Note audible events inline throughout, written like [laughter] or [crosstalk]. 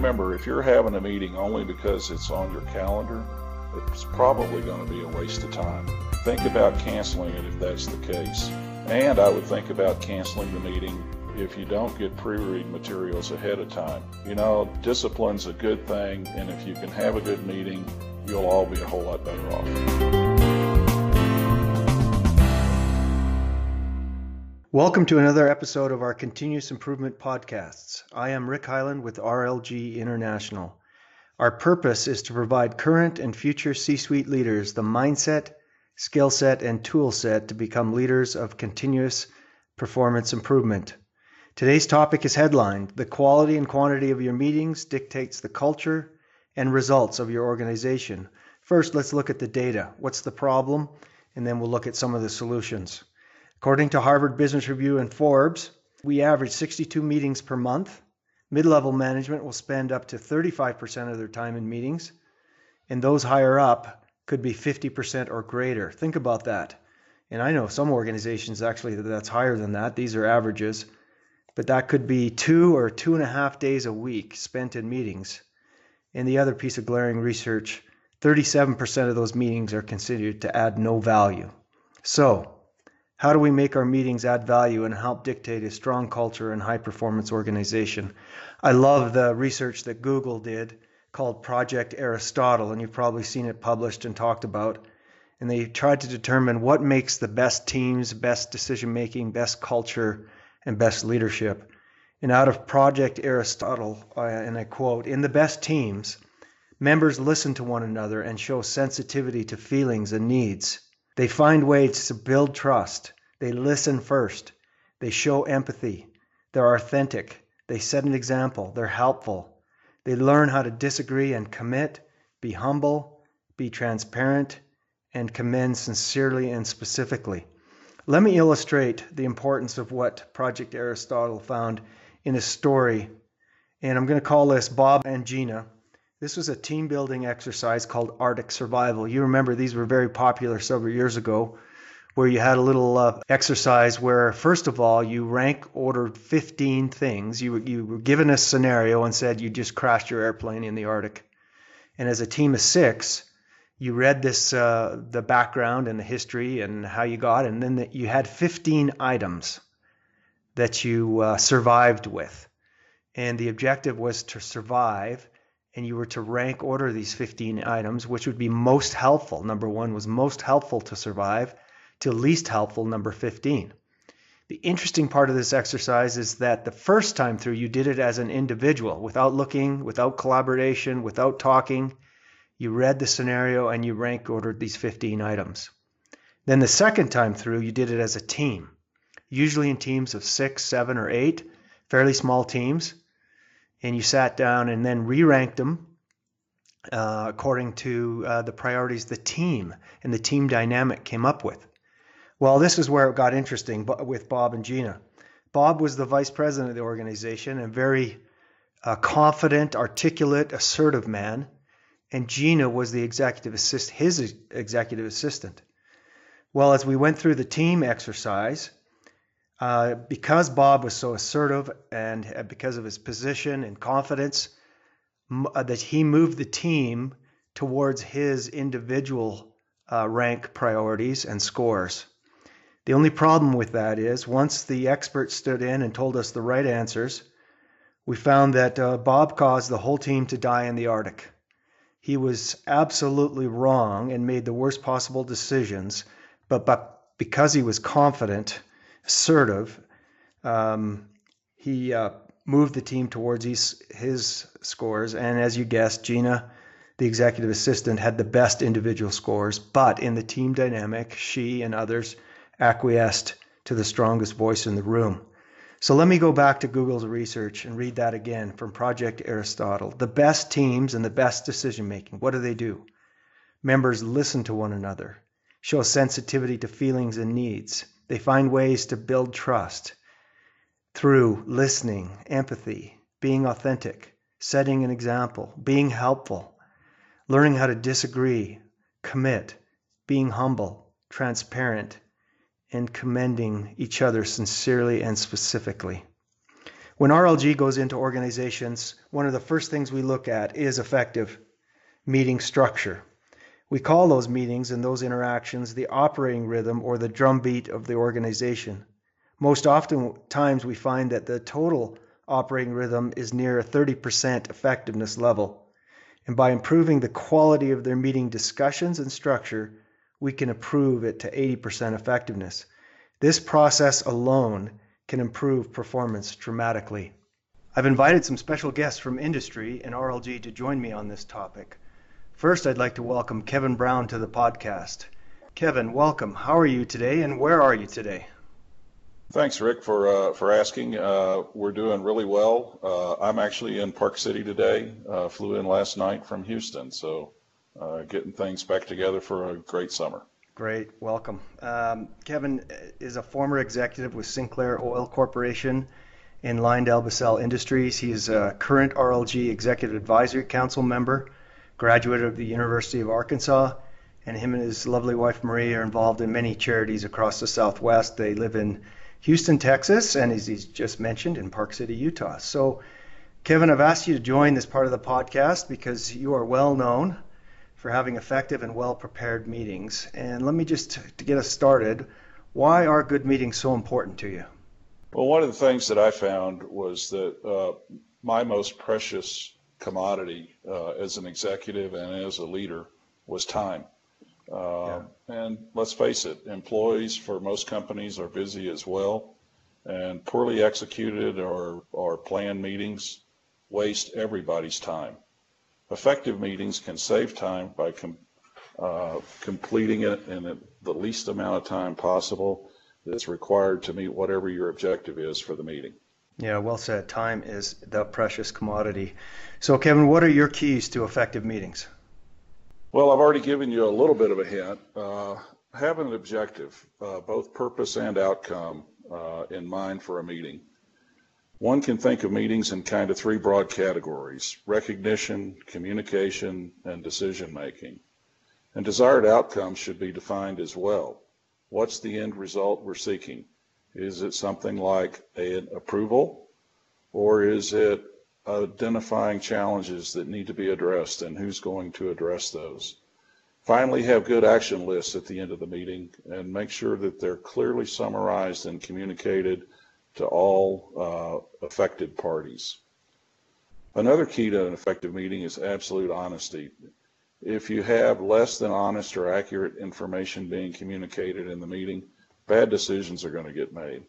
Remember, if you're having a meeting only because it's on your calendar, it's probably going to be a waste of time. Think about canceling it if that's the case. And I would think about canceling the meeting if you don't get pre-read materials ahead of time. You know, discipline's a good thing, and if you can have a good meeting, you'll all be a whole lot better off. Welcome to another episode of our Continuous Improvement Podcasts. I am Rick Heyland with RLG International. Our purpose is to provide current and future C suite leaders the mindset, skill set, and tool set to become leaders of continuous performance improvement. Today's topic is headlined The Quality and Quantity of Your Meetings Dictates the Culture and Results of Your Organization. First, let's look at the data. What's the problem? And then we'll look at some of the solutions. According to Harvard Business Review and Forbes, we average 62 meetings per month. Mid level management will spend up to 35% of their time in meetings, and those higher up could be 50% or greater. Think about that. And I know some organizations actually that's higher than that. These are averages. But that could be two or two and a half days a week spent in meetings. And the other piece of glaring research 37% of those meetings are considered to add no value. So, how do we make our meetings add value and help dictate a strong culture and high performance organization? I love the research that Google did called Project Aristotle, and you've probably seen it published and talked about. And they tried to determine what makes the best teams, best decision making, best culture, and best leadership. And out of Project Aristotle, uh, and I quote, in the best teams, members listen to one another and show sensitivity to feelings and needs. They find ways to build trust. They listen first. They show empathy. They're authentic. They set an example. They're helpful. They learn how to disagree and commit, be humble, be transparent, and commend sincerely and specifically. Let me illustrate the importance of what Project Aristotle found in a story. And I'm going to call this Bob and Gina this was a team building exercise called Arctic Survival. You remember these were very popular several years ago, where you had a little uh, exercise where, first of all, you rank ordered 15 things. You, you were given a scenario and said you just crashed your airplane in the Arctic. And as a team of six, you read this uh, the background and the history and how you got, and then the, you had 15 items that you uh, survived with. And the objective was to survive and you were to rank order these 15 items, which would be most helpful, number one was most helpful to survive, to least helpful, number 15. The interesting part of this exercise is that the first time through, you did it as an individual, without looking, without collaboration, without talking. You read the scenario and you rank ordered these 15 items. Then the second time through, you did it as a team, usually in teams of six, seven, or eight, fairly small teams and you sat down and then re-ranked them uh, according to uh, the priorities the team and the team dynamic came up with. Well, this is where it got interesting with Bob and Gina. Bob was the vice president of the organization and very uh, confident, articulate, assertive man, and Gina was the executive assist, his executive assistant. Well, as we went through the team exercise, uh, because Bob was so assertive and uh, because of his position and confidence, uh, that he moved the team towards his individual uh, rank priorities and scores. The only problem with that is once the experts stood in and told us the right answers, we found that uh, Bob caused the whole team to die in the Arctic. He was absolutely wrong and made the worst possible decisions, but, but because he was confident, assertive. Um, he uh, moved the team towards his, his scores, and as you guessed, Gina, the executive assistant, had the best individual scores, but in the team dynamic, she and others acquiesced to the strongest voice in the room. So let me go back to Google's research and read that again from Project Aristotle. The best teams and the best decision making, what do they do? Members listen to one another, show sensitivity to feelings and needs, they find ways to build trust through listening, empathy, being authentic, setting an example, being helpful, learning how to disagree, commit, being humble, transparent, and commending each other sincerely and specifically. When RLG goes into organizations, one of the first things we look at is effective meeting structure. We call those meetings and those interactions the operating rhythm or the drumbeat of the organization. Most often times we find that the total operating rhythm is near a 30% effectiveness level. And by improving the quality of their meeting discussions and structure, we can improve it to 80% effectiveness. This process alone can improve performance dramatically. I've invited some special guests from industry and RLG to join me on this topic. First, I'd like to welcome Kevin Brown to the podcast. Kevin, welcome. How are you today, and where are you today? Thanks, Rick, for uh, for asking. Uh, we're doing really well. Uh, I'm actually in Park City today. Uh, flew in last night from Houston, so uh, getting things back together for a great summer. Great, welcome. Um, Kevin is a former executive with Sinclair Oil Corporation in LyondellBasell Industries. He's a current RLG Executive Advisory Council member graduate of the University of Arkansas, and him and his lovely wife Marie are involved in many charities across the Southwest. They live in Houston, Texas, and as he's just mentioned, in Park City, Utah. So, Kevin, I've asked you to join this part of the podcast because you are well known for having effective and well prepared meetings. And let me just, to get us started, why are good meetings so important to you? Well, one of the things that I found was that uh, my most precious commodity uh, as an executive and as a leader was time. Uh, yeah. And let's face it, employees for most companies are busy as well, and poorly executed or, or planned meetings waste everybody's time. Effective meetings can save time by com- uh, completing it in the least amount of time possible that's required to meet whatever your objective is for the meeting. Yeah, well said. Time is the precious commodity. So, Kevin, what are your keys to effective meetings? Well, I've already given you a little bit of a hint. Uh, have an objective, uh, both purpose and outcome, uh, in mind for a meeting. One can think of meetings in kind of three broad categories recognition, communication, and decision making. And desired outcomes should be defined as well. What's the end result we're seeking? Is it something like an approval or is it identifying challenges that need to be addressed and who's going to address those? Finally, have good action lists at the end of the meeting and make sure that they're clearly summarized and communicated to all uh, affected parties. Another key to an effective meeting is absolute honesty. If you have less than honest or accurate information being communicated in the meeting, bad decisions are going to get made.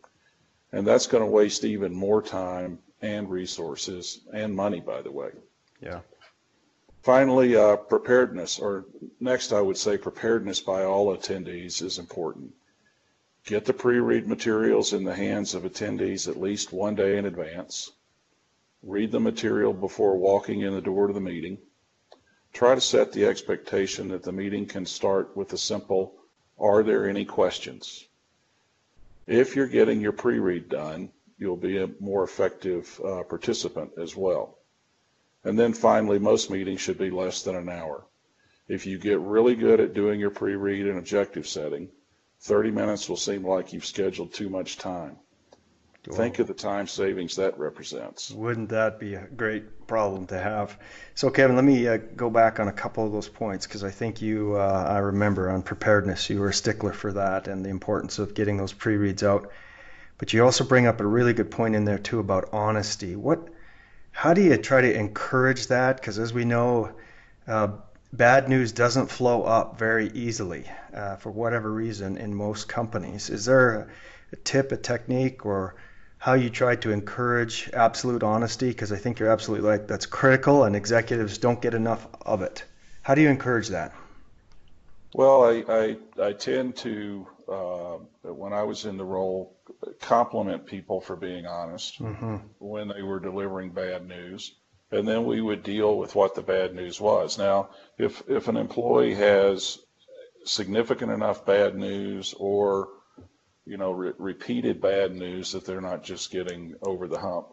And that's going to waste even more time and resources and money, by the way. Yeah. Finally, uh, preparedness, or next I would say preparedness by all attendees is important. Get the pre-read materials in the hands of attendees at least one day in advance. Read the material before walking in the door to the meeting. Try to set the expectation that the meeting can start with a simple, are there any questions? If you're getting your pre-read done, you'll be a more effective uh, participant as well. And then finally, most meetings should be less than an hour. If you get really good at doing your pre-read and objective setting, 30 minutes will seem like you've scheduled too much time. Think of the time savings that represents. Wouldn't that be a great problem to have? So, Kevin, let me uh, go back on a couple of those points because I think you, uh, I remember on preparedness, you were a stickler for that and the importance of getting those pre reads out. But you also bring up a really good point in there too about honesty. What, how do you try to encourage that? Because as we know, uh, bad news doesn't flow up very easily uh, for whatever reason in most companies. Is there a, a tip, a technique, or how you try to encourage absolute honesty because I think you're absolutely right. That's critical, and executives don't get enough of it. How do you encourage that? Well, I, I, I tend to, uh, when I was in the role, compliment people for being honest mm-hmm. when they were delivering bad news. And then we would deal with what the bad news was. Now, if, if an employee has significant enough bad news or you know, re- repeated bad news that they're not just getting over the hump.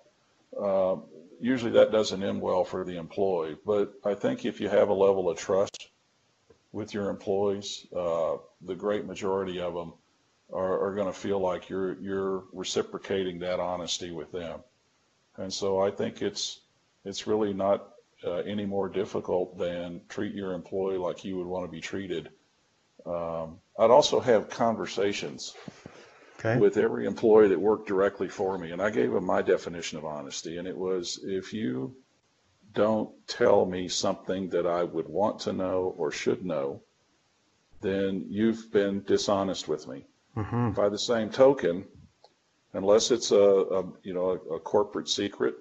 Uh, usually that doesn't end well for the employee, but I think if you have a level of trust with your employees, uh, the great majority of them are, are going to feel like you're you're reciprocating that honesty with them. And so I think it's, it's really not uh, any more difficult than treat your employee like you would want to be treated. Um, I'd also have conversations Okay. with every employee that worked directly for me. And I gave them my definition of honesty. And it was if you don't tell me something that I would want to know or should know, then you've been dishonest with me. hmm By the same token, unless it's a, a you know a, a corporate secret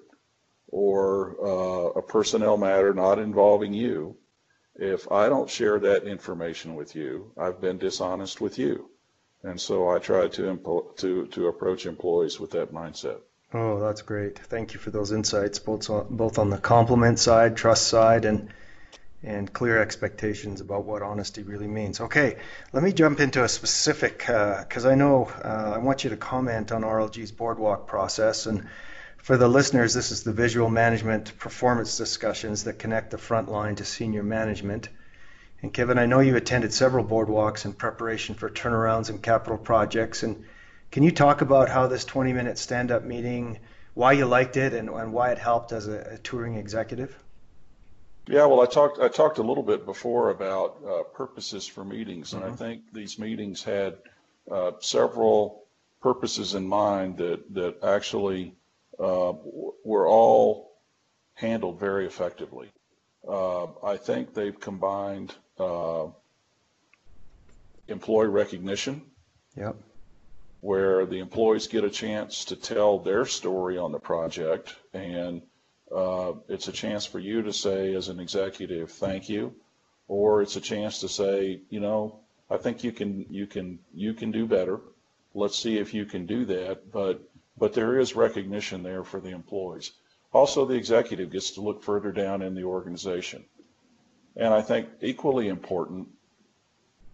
or uh, a personnel matter not involving you, if I don't share that information with you, I've been dishonest with you. And so I try to to to approach employees with that mindset. Oh, that's great. Thank you for those insights, both on, both on the compliment side, trust side, and and clear expectations about what honesty really means. Okay, let me jump into a specific because I know uh, I want you to comment on RLG's boardwalk process. And for the listeners, this is the visual management performance discussions that connect the front line to senior management. And Kevin, I know you attended several boardwalks in preparation for turnarounds and capital projects. And can you talk about how this 20 minute stand up meeting, why you liked it, and, and why it helped as a, a touring executive? Yeah, well, I talked I talked a little bit before about uh, purposes for meetings, and I think these meetings had uh, several purposes in mind that that actually uh, were all handled very effectively. Uh, I think they've combined uh, employee recognition, Yep. where the employees get a chance to tell their story on the project and uh, it's a chance for you to say as an executive thank you. Or it's a chance to say you know i think you can you can you can do better. Let's see if you can do that. But but there is recognition there for the employees. Also the executive gets to look further down in the organization and i think equally important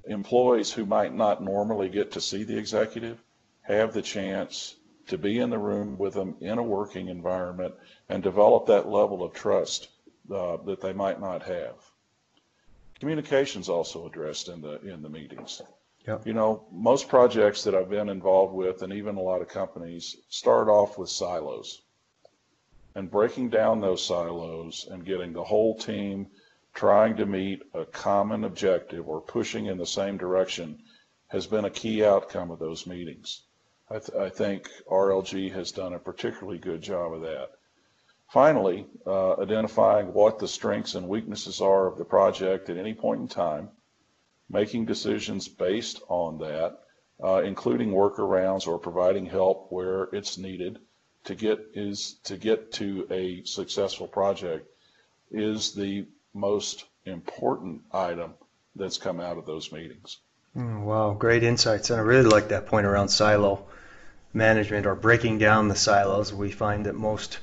employees who might not normally get to see the executive have the chance to be in the room with them in a working environment and develop that level of trust uh, that they might not have. Communication's also addressed in the in the meetings. Yep. You know, most projects that I've been involved with, and even a lot of companies, start off with silos. And breaking down those silos and getting the whole team trying to meet a common objective or pushing in the same direction has been a key outcome of those meetings. I, th- I think RLG has done a particularly good job of that. Finally, uh, identifying what the strengths and weaknesses are of the project at any point in time, making decisions based on that, uh, including workarounds or providing help where it's needed to get is to get to a successful project is the most important item that's come out of those meetings. Mm, wow, great insights. And I really like that point around silo management or breaking down the silos. We find that most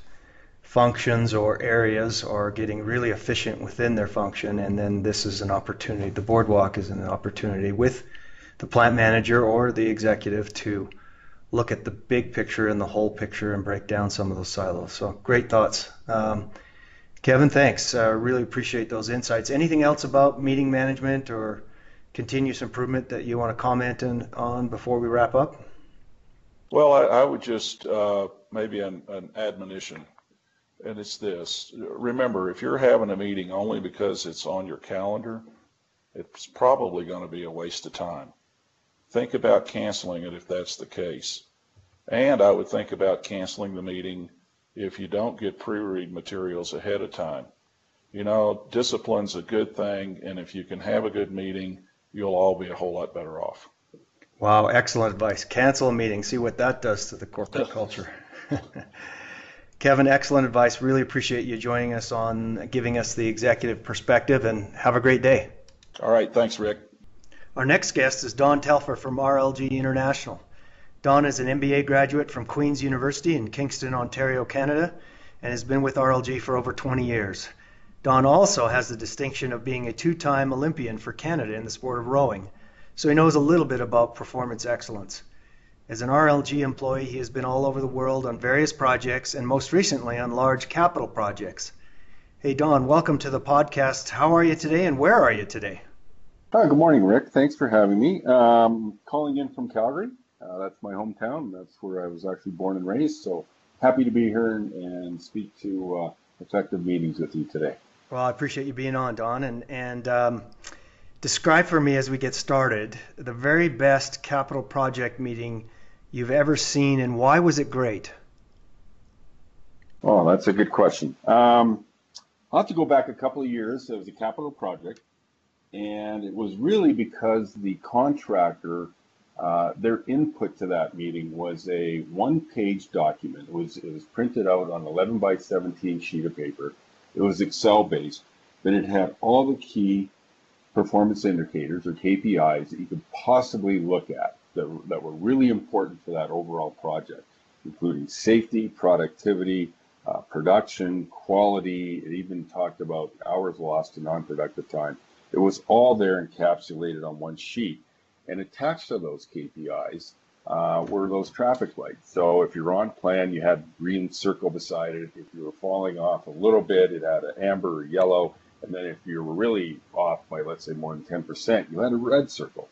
functions or areas are getting really efficient within their function, and then this is an opportunity. The boardwalk is an opportunity with the plant manager or the executive to look at the big picture and the whole picture and break down some of those silos. So, great thoughts. Um, Kevin, thanks. Uh, really appreciate those insights. Anything else about meeting management or continuous improvement that you want to comment in, on before we wrap up? Well, I, I would just uh, maybe an, an admonition, and it's this. Remember, if you're having a meeting only because it's on your calendar, it's probably going to be a waste of time. Think about canceling it if that's the case. And I would think about canceling the meeting if you don't get pre-read materials ahead of time. You know, discipline's a good thing, and if you can have a good meeting, you'll all be a whole lot better off. Wow, excellent advice. Cancel a meeting. See what that does to the corporate [laughs] culture. [laughs] Kevin, excellent advice. Really appreciate you joining us on giving us the executive perspective and have a great day. All right. Thanks, Rick. Our next guest is Don Telfer from RLG International. Don is an MBA graduate from Queen's University in Kingston, Ontario, Canada, and has been with RLG for over 20 years. Don also has the distinction of being a two time Olympian for Canada in the sport of rowing, so he knows a little bit about performance excellence. As an RLG employee, he has been all over the world on various projects and most recently on large capital projects. Hey, Don, welcome to the podcast. How are you today and where are you today? Hi, good morning, Rick. Thanks for having me. Um, calling in from Calgary. Uh, that's my hometown. That's where I was actually born and raised. So happy to be here and, and speak to uh, effective meetings with you today. Well, I appreciate you being on, Don, and and um, describe for me as we get started the very best capital project meeting you've ever seen, and why was it great? Oh, that's a good question. Um, I'll have to go back a couple of years. It was a capital project, and it was really because the contractor, uh, their input to that meeting was a one-page document. It was it was printed out on 11 by 17 sheet of paper it was Excel based, but it had all the key performance indicators or KPIs that you could possibly look at that, that were really important for that overall project, including safety, productivity, uh, production, quality. It even talked about hours lost to non-productive time. It was all there encapsulated on one sheet. And attached to those KPIs uh, were those traffic lights. So if you're on plan, you had green circle beside it. If you were falling off a little bit, it had an amber or yellow. And then if you were really off by, let's say, more than 10%, you had a red circle.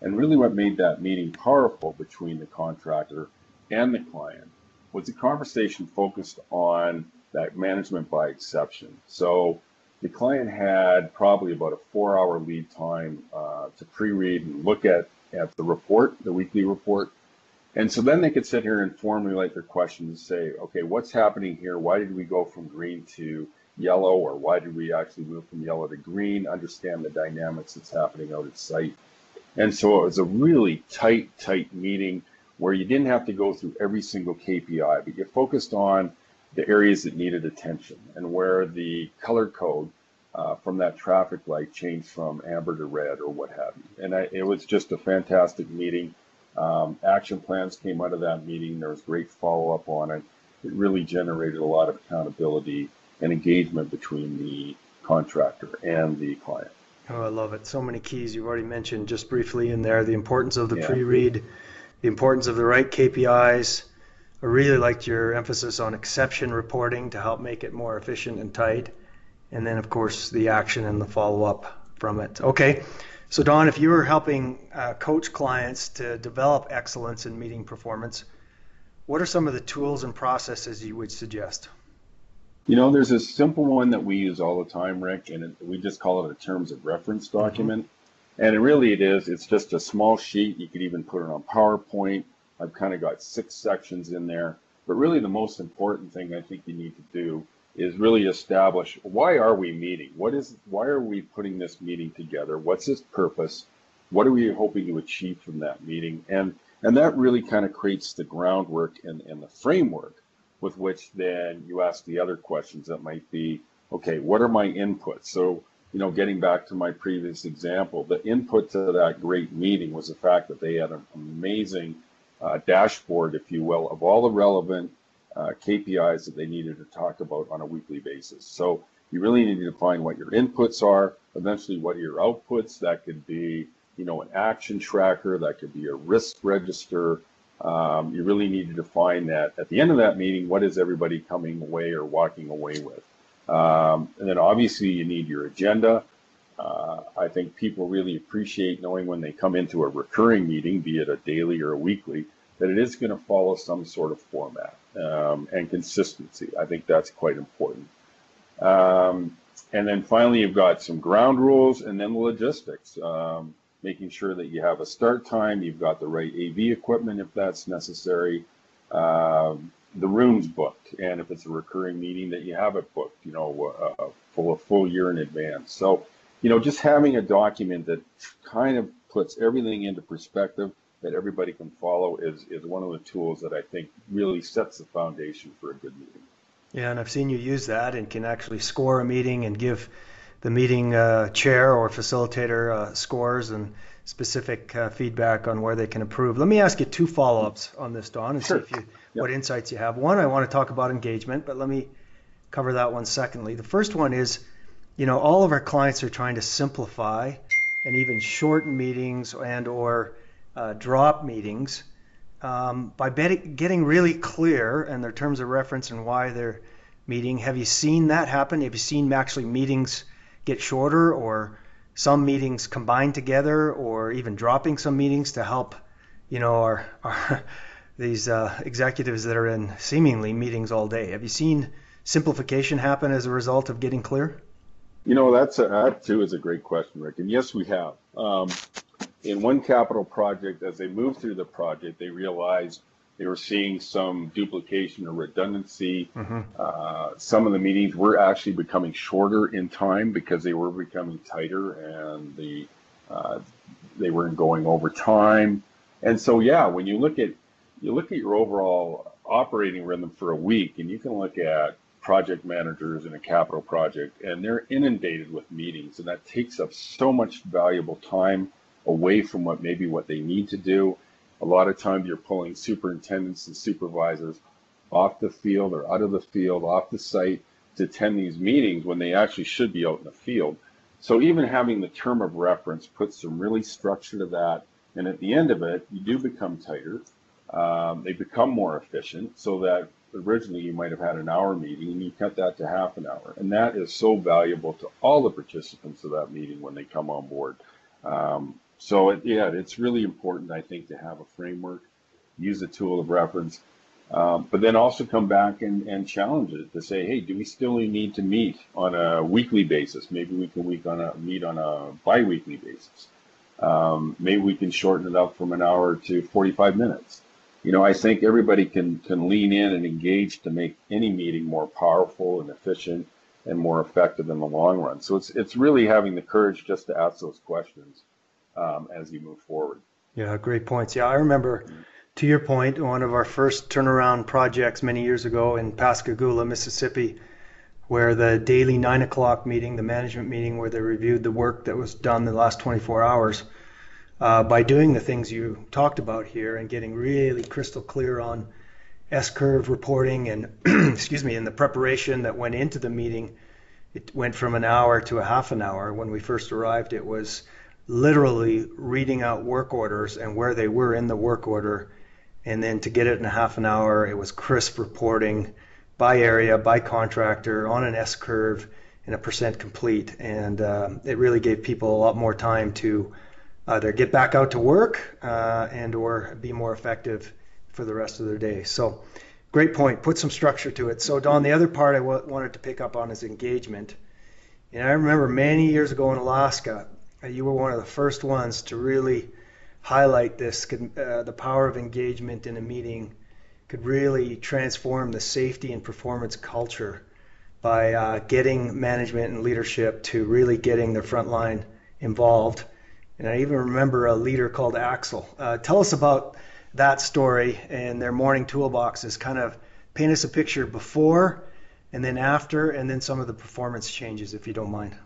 And really what made that meeting powerful between the contractor and the client was the conversation focused on that management by exception. So the client had probably about a four hour lead time uh, to pre-read and look at at the report, the weekly report. And so then they could sit here and formulate their questions and say, okay, what's happening here? Why did we go from green to yellow? Or why did we actually move from yellow to green? Understand the dynamics that's happening out at site. And so it was a really tight, tight meeting where you didn't have to go through every single KPI, but you focused on the areas that needed attention and where the color code uh, from that traffic light changed from amber to red or what have you. And I, it was just a fantastic meeting. Um, action plans came out of that meeting. There was great follow up on it. It really generated a lot of accountability and engagement between the contractor and the client. Oh, I love it. So many keys you've already mentioned just briefly in there. The importance of the yeah. pre-read, the importance of the right KPIs. I really liked your emphasis on exception reporting to help make it more efficient and tight and then of course the action and the follow up from it. Okay, so Don, if you were helping uh, coach clients to develop excellence in meeting performance, what are some of the tools and processes you would suggest? You know, there's a simple one that we use all the time, Rick, and it, we just call it a terms of reference mm-hmm. document. Mm-hmm. And it really it is. It's just a small sheet. You could even put it on PowerPoint. I've kind of got six sections in there. But really, the most important thing I think you need to do is really establish why are we meeting? What is why are we putting this meeting together? What's its purpose? What are we hoping to achieve from that meeting? And and that really kind of creates the groundwork and, and the framework with which then you ask the other questions that might be, okay, what are my inputs? So, you know, getting back to my previous example, the input to that great meeting was the fact that they had an amazing uh, dashboard, if you will, of all the relevant uh, KPIs that they needed to talk about on a weekly basis. So you really need to define what your inputs are, eventually what are your outputs. That could be, you know, an action tracker, that could be a risk register. Um, you really need to define that at the end of that meeting, what is everybody coming away or walking away with? Um, and then obviously you need your agenda. Uh, I think people really appreciate knowing when they come into a recurring meeting, be it a daily or a weekly, that it is going to follow some sort of format um, and consistency. I think that's quite important. Um, and then finally, you've got some ground rules and then the logistics, um, making sure that you have a start time, you've got the right AV equipment if that's necessary, um, the rooms booked, and if it's a recurring meeting, that you have it booked, you know, uh, for a full year in advance. So, you know, just having a document that kind of puts everything into perspective that everybody can follow is, is one of the tools that I think really sets the foundation for a good meeting. Yeah, and I've seen you use that and can actually score a meeting and give the meeting uh, chair or facilitator uh, scores and specific uh, feedback on where they can improve. Let me ask you two follow-ups on this, Don, and sure. see if you, yep. what insights you have. One, I want to talk about engagement, but let me cover that one secondly. The first one is, you know, all of our clients are trying to simplify and even shorten meetings and or uh, drop meetings um, by getting really clear in their terms of reference and why they're meeting. Have you seen that happen? Have you seen actually meetings get shorter or some meetings combined together or even dropping some meetings to help, you know, our, our [laughs] these uh, executives that are in seemingly meetings all day. Have you seen simplification happen as a result of getting clear? You know, that's a, that too is a great question, Rick. And yes, we have. Um, in one capital project, as they moved through the project, they realized they were seeing some duplication or redundancy. Mm-hmm. Uh, some of the meetings were actually becoming shorter in time because they were becoming tighter and the uh, they weren't going over time. And so, yeah, when you look at you look at your overall operating rhythm for a week, and you can look at project managers in a capital project, and they're inundated with meetings, and that takes up so much valuable time away from what maybe what they need to do. A lot of times you're pulling superintendents and supervisors off the field or out of the field, off the site to attend these meetings when they actually should be out in the field. So even having the term of reference puts some really structure to that. And at the end of it, you do become tighter. Um, they become more efficient so that originally you might have had an hour meeting and you cut that to half an hour. And that is so valuable to all the participants of that meeting when they come on board. Um, so it, yeah, it's really important, I think, to have a framework, use a tool of reference, um, but then also come back and, and challenge it to say, hey, do we still need to meet on a weekly basis? Maybe we can week on a, meet on a biweekly basis. Um, maybe we can shorten it up from an hour to 45 minutes you know, I think everybody can can lean in and engage to make any meeting more powerful and efficient and more effective in the long run. So it's it's really having the courage just to ask those questions um, as you move forward. Yeah, great points. Yeah, I remember. To your point, one of our first turnaround projects many years ago in Pascagoula, Mississippi, where the daily nine o'clock meeting, the management meeting, where they reviewed the work that was done the last 24 hours, uh, by doing the things you talked about here and getting really crystal clear on S curve reporting and [clears throat] excuse me, and the preparation that went into the meeting. It went from an hour to a half an hour. When we first arrived, it was literally reading out work orders and where they were in the work order. And then to get it in a half an hour, it was crisp reporting by area, by contractor, on an S curve, and a percent complete. And uh, it really gave people a lot more time to either get back out to work uh, and or be more effective for the rest of their day. So great point. Put some structure to it. So Don, the other part I w- wanted to pick up on is engagement. And I remember many years ago in Alaska, uh, you were one of the first ones to really highlight this. Uh, the power of engagement in a meeting could really transform the safety and performance culture by uh, getting management and leadership to really getting their frontline involved and I even remember a leader called Axel. Uh, tell us about that story and their morning toolboxes. Kind of paint us a picture before and then after, and then some of the performance changes, if you don't mind.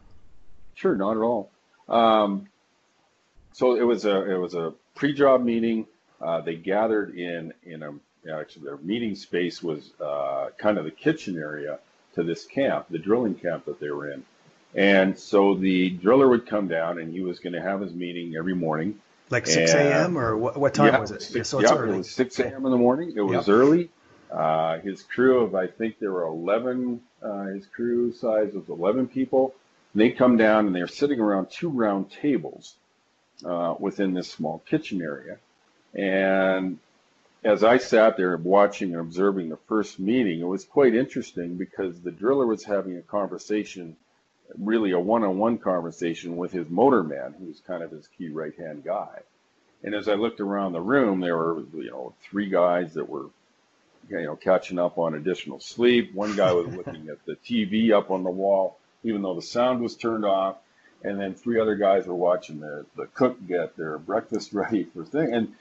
Sure, not at all. Um, so it was a it was a pre-job meeting. Uh, they gathered in in a actually their meeting space was uh, kind of the kitchen area to this camp, the drilling camp that they were in. And so the driller would come down and he was going to have his meeting every morning. Like 6 a.m. or what, what time yeah, was it? Six, yeah, so it's yeah, early. It was 6 a.m. in the morning. It was yep. early. Uh, his crew of, I think there were 11, uh, his crew size was 11 people. And they come down and they're sitting around two round tables uh, within this small kitchen area. And as I sat there watching and observing the first meeting, it was quite interesting because the driller was having a conversation really a one-on-one conversation with his motorman, who's kind of his key right-hand guy. And as I looked around the room, there were you know three guys that were you know catching up on additional sleep. One guy was [laughs] looking at the TV up on the wall, even though the sound was turned off. And then three other guys were watching the, the cook get their breakfast [laughs] ready for thing and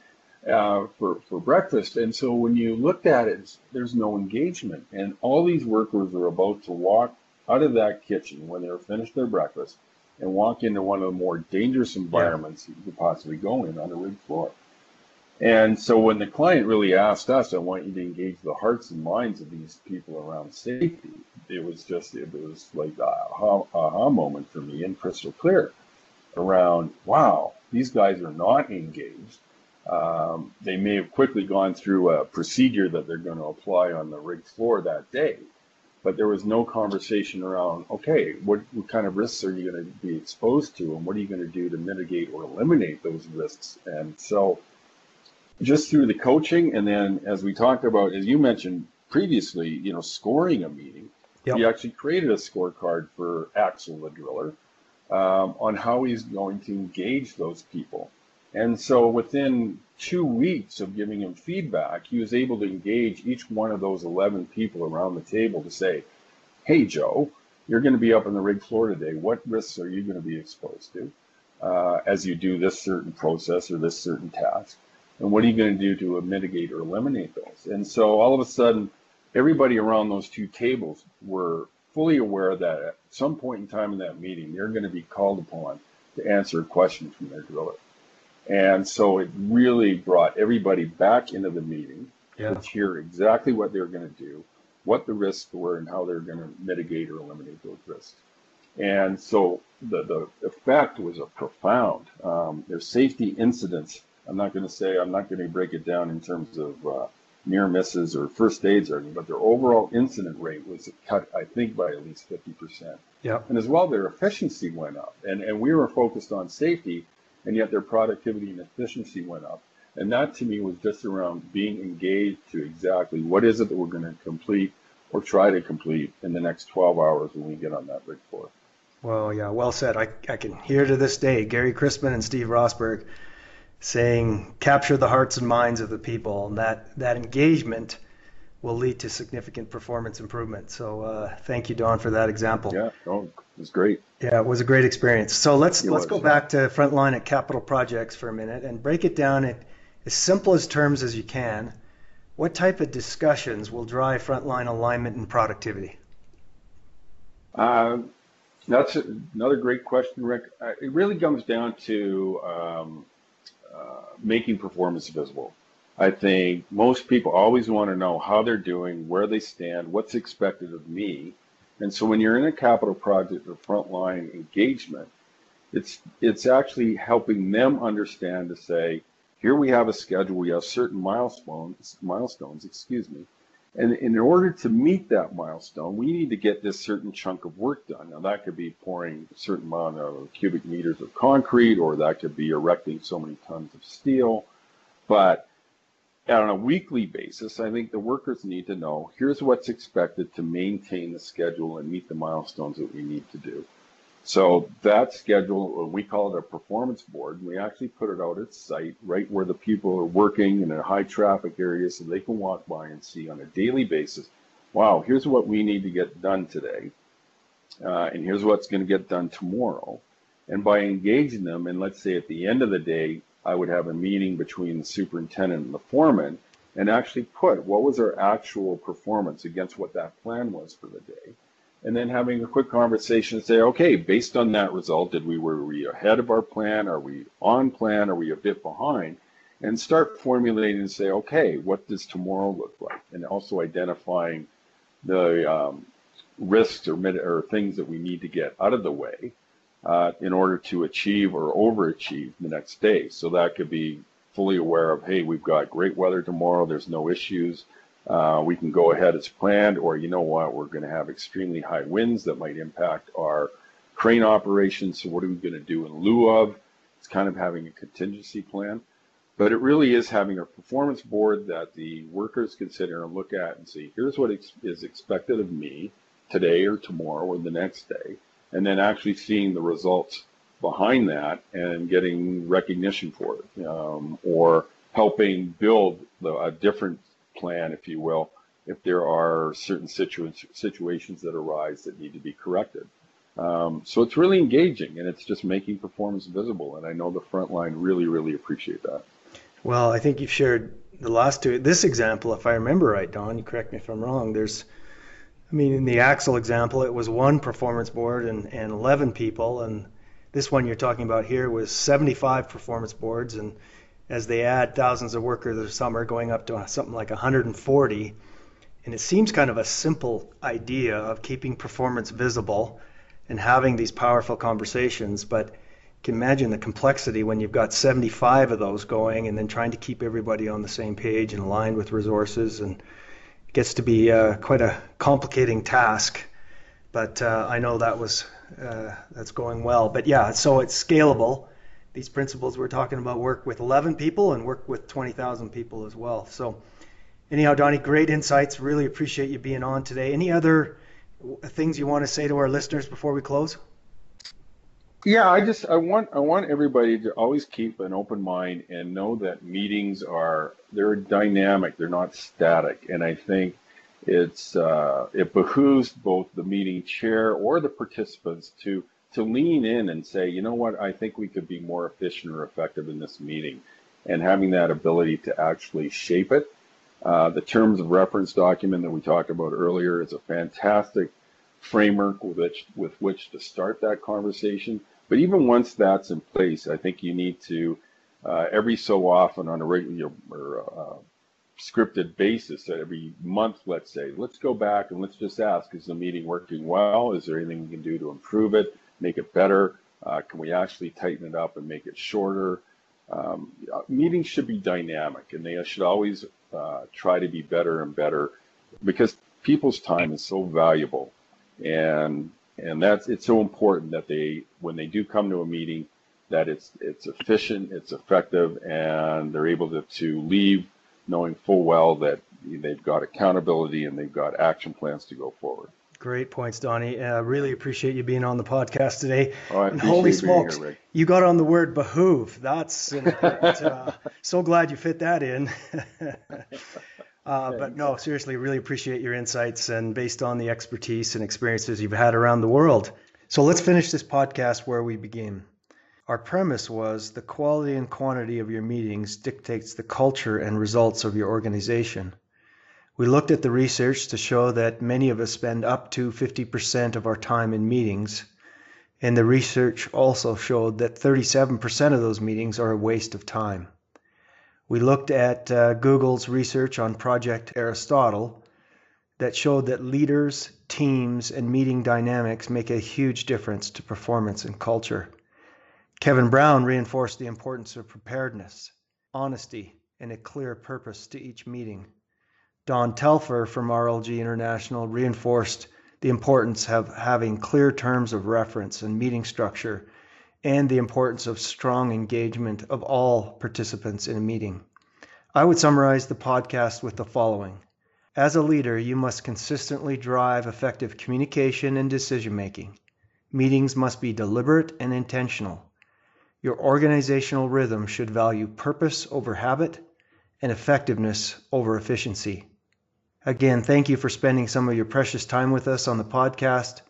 uh, for for breakfast. And so when you looked at it, there's no engagement, and all these workers are about to walk out of that kitchen when they were finished their breakfast and walk into one of the more dangerous environments yeah. you could possibly go in on a rig floor. And so when the client really asked us, I want you to engage the hearts and minds of these people around safety, it was just, it was like a aha, aha moment for me and crystal clear around, wow, these guys are not engaged. Um, they may have quickly gone through a procedure that they're going to apply on the rig floor that day, but there was no conversation around, okay, what, what kind of risks are you going to be exposed to, and what are you going to do to mitigate or eliminate those risks? And so just through the coaching, and then as we talked about, as you mentioned previously, you know, scoring a meeting. Yep. He actually created a scorecard for Axel the driller um, on how he's going to engage those people. And so within two weeks of giving him feedback, he was able to engage each one of those 11 people around the table to say, Hey, Joe, you're going to be up on the rig floor today. What risks are you going to be exposed to uh, as you do this certain process or this certain task? And what are you going to do to mitigate or eliminate those? And so all of a sudden, everybody around those two tables were fully aware that at some point in time in that meeting, they're going to be called upon to answer a question from their driller. And so it really brought everybody back into the meeting yeah. to hear exactly what they're going to do, what the risks were, and how they're going to mitigate or eliminate those risks. And so the, the effect was a profound. Um, there's safety incidents. I'm not going to say, I'm not going to break it down in terms of uh, near misses or first aids or anything, but their overall incident rate was cut, I think, by at least 50%. Yeah. And as well, their efficiency went up. And, and we were focused on safety, and yet their productivity and efficiency went up. And that to me was just around being engaged to exactly what is it that we're going to complete or try to complete in the next 12 hours when we get on that rig floor. Well, yeah, well said. I, I can hear to this day Gary Crispin and Steve Rosberg saying capture the hearts and minds of the people, and that that engagement will lead to significant performance improvement. So uh, thank you, Don, for that example. Yeah, oh, it was great. Yeah, it was a great experience. So let's it let's was, go yeah. back to frontline at Capital Projects for a minute and break it down in as simple as terms as you can. What type of discussions will drive frontline alignment and productivity? Uh, that's another great question, Rick. Uh, it really comes down to um, uh, making performance visible. I think most people always want to know how they're doing, where they stand, what's expected of me. And so when you're in a capital project or frontline engagement, it's it's actually helping them understand to say, here we have a schedule, we have certain milestones, milestones, excuse me, and in order to meet that milestone, we need to get this certain chunk of work done. Now, that could be pouring a certain amount of cubic meters of concrete, or that could be erecting so many tons of steel. But on a weekly basis, I think the workers need to know here's what's expected to maintain the schedule and meet the milestones that we need to do. So that schedule, we call it a performance board. And We actually put it out at site, right where the people are working in a high traffic area, so they can walk by and see on a daily basis. Wow, here's what we need to get done today, uh, and here's what's going to get done tomorrow. And by engaging them, and let's say at the end of the day, I would have a meeting between the superintendent and the foreman, and actually put what was our actual performance against what that plan was for the day and then having a quick conversation and say, okay, based on that result, did we were we ahead of our plan? Are we on plan? Are we a bit behind? And start formulating and say, okay, what does tomorrow look like? And also identifying the um, risks or, or, things that we need to get out of the way uh, in order to achieve or overachieve the next day. So that could be fully aware of, hey, we've got great weather tomorrow. There's no issues uh, we can go ahead as planned, or you know what, we're going to have extremely high winds that might impact our crane operations. So what are we going to do in lieu of? It's kind of having a contingency plan. But it really is having a performance board that the workers can sit here and look at and see, here's what is expected of me today or tomorrow or the next day. And then actually seeing the results behind that and getting recognition for it um, or helping build the, a different plan, if you will, if there are certain situ- situations that arise that need to be corrected. Um, so it's really engaging and it's just making performance visible. And I know the front line really, really appreciate that. Well, I think you've shared the last two. This example, if I remember right, Don, you correct me if I'm wrong. There's, I mean, in the Axel example, it was one performance board and, and 11 people. And this one you're talking about here was 75 performance boards and as they add thousands of workers this summer, going up to something like 140. And it seems kind of a simple idea of keeping performance visible and having these powerful conversations, but you can imagine the complexity when you've got 75 of those going and then trying to keep everybody on the same page and aligned with resources. And gets to be uh, quite a complicating task. But uh, I know that was uh, that's going well. But yeah, so it's scalable these principles we're talking about work with 11 people and work with 20,000 people as well. So, anyhow, Donnie, great insights. Really appreciate you being on today. Any other things you want to say to our listeners before we close? Yeah, I just I want I want everybody to always keep an open mind and know that meetings are they're dynamic, they're not static, and I think it's uh, it behooves both the meeting chair or the participants to to lean in and say, you know what, I think we could be more efficient or effective in this meeting, and having that ability to actually shape it. Uh, the terms of reference document that we talked about earlier is a fantastic framework with which with which to start that conversation but even once that's in place, I think you need to uh, every so often on a regular or uh, scripted basis, every month, let's say, let's go back and let's just ask: Is the meeting working well? Is there anything we can do to improve it, make it better? Uh, can we actually tighten it up and make it shorter? Um, meetings should be dynamic, and they should always uh, try to be better and better because people's time is so valuable, and and that's it's so important that they when they do come to a meeting that it's it's efficient it's effective and they're able to, to leave knowing full well that they've got accountability and they've got action plans to go forward Great points, Donnie. Uh, really appreciate you being on the podcast today. Oh, I and holy smokes, here, you got on the word behoove. That's uh, [laughs] so glad you fit that in. [laughs] Uh, but no, seriously, really appreciate your insights and based on the expertise and experiences you've had around the world. So let's finish this podcast where we begin. Our premise was the quality and quantity of your meetings dictates the culture and results of your organization. We looked at the research to show that many of us spend up to 50% of our time in meetings, and the research also showed that 37% of those meetings are a waste of time. We looked at uh, Google's research on Project Aristotle that showed that leaders, teams, and meeting dynamics make a huge difference to performance and culture. Kevin Brown reinforced the importance of preparedness, honesty, and a clear purpose to each meeting. Don Telfer from RLG International reinforced the importance of having clear terms of reference and meeting structure and the importance of strong engagement of all participants in a meeting. I would summarize the podcast with the following. As a leader, you must consistently drive effective communication and decision making. Meetings must be deliberate and intentional. Your organizational rhythm should value purpose over habit and effectiveness over efficiency. Again, thank you for spending some of your precious time with us on the podcast.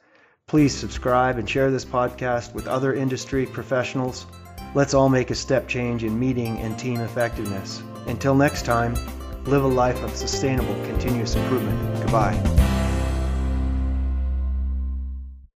Please subscribe and share this podcast with other industry professionals. Let's all make a step change in meeting and team effectiveness. Until next time, live a life of sustainable continuous improvement. Goodbye.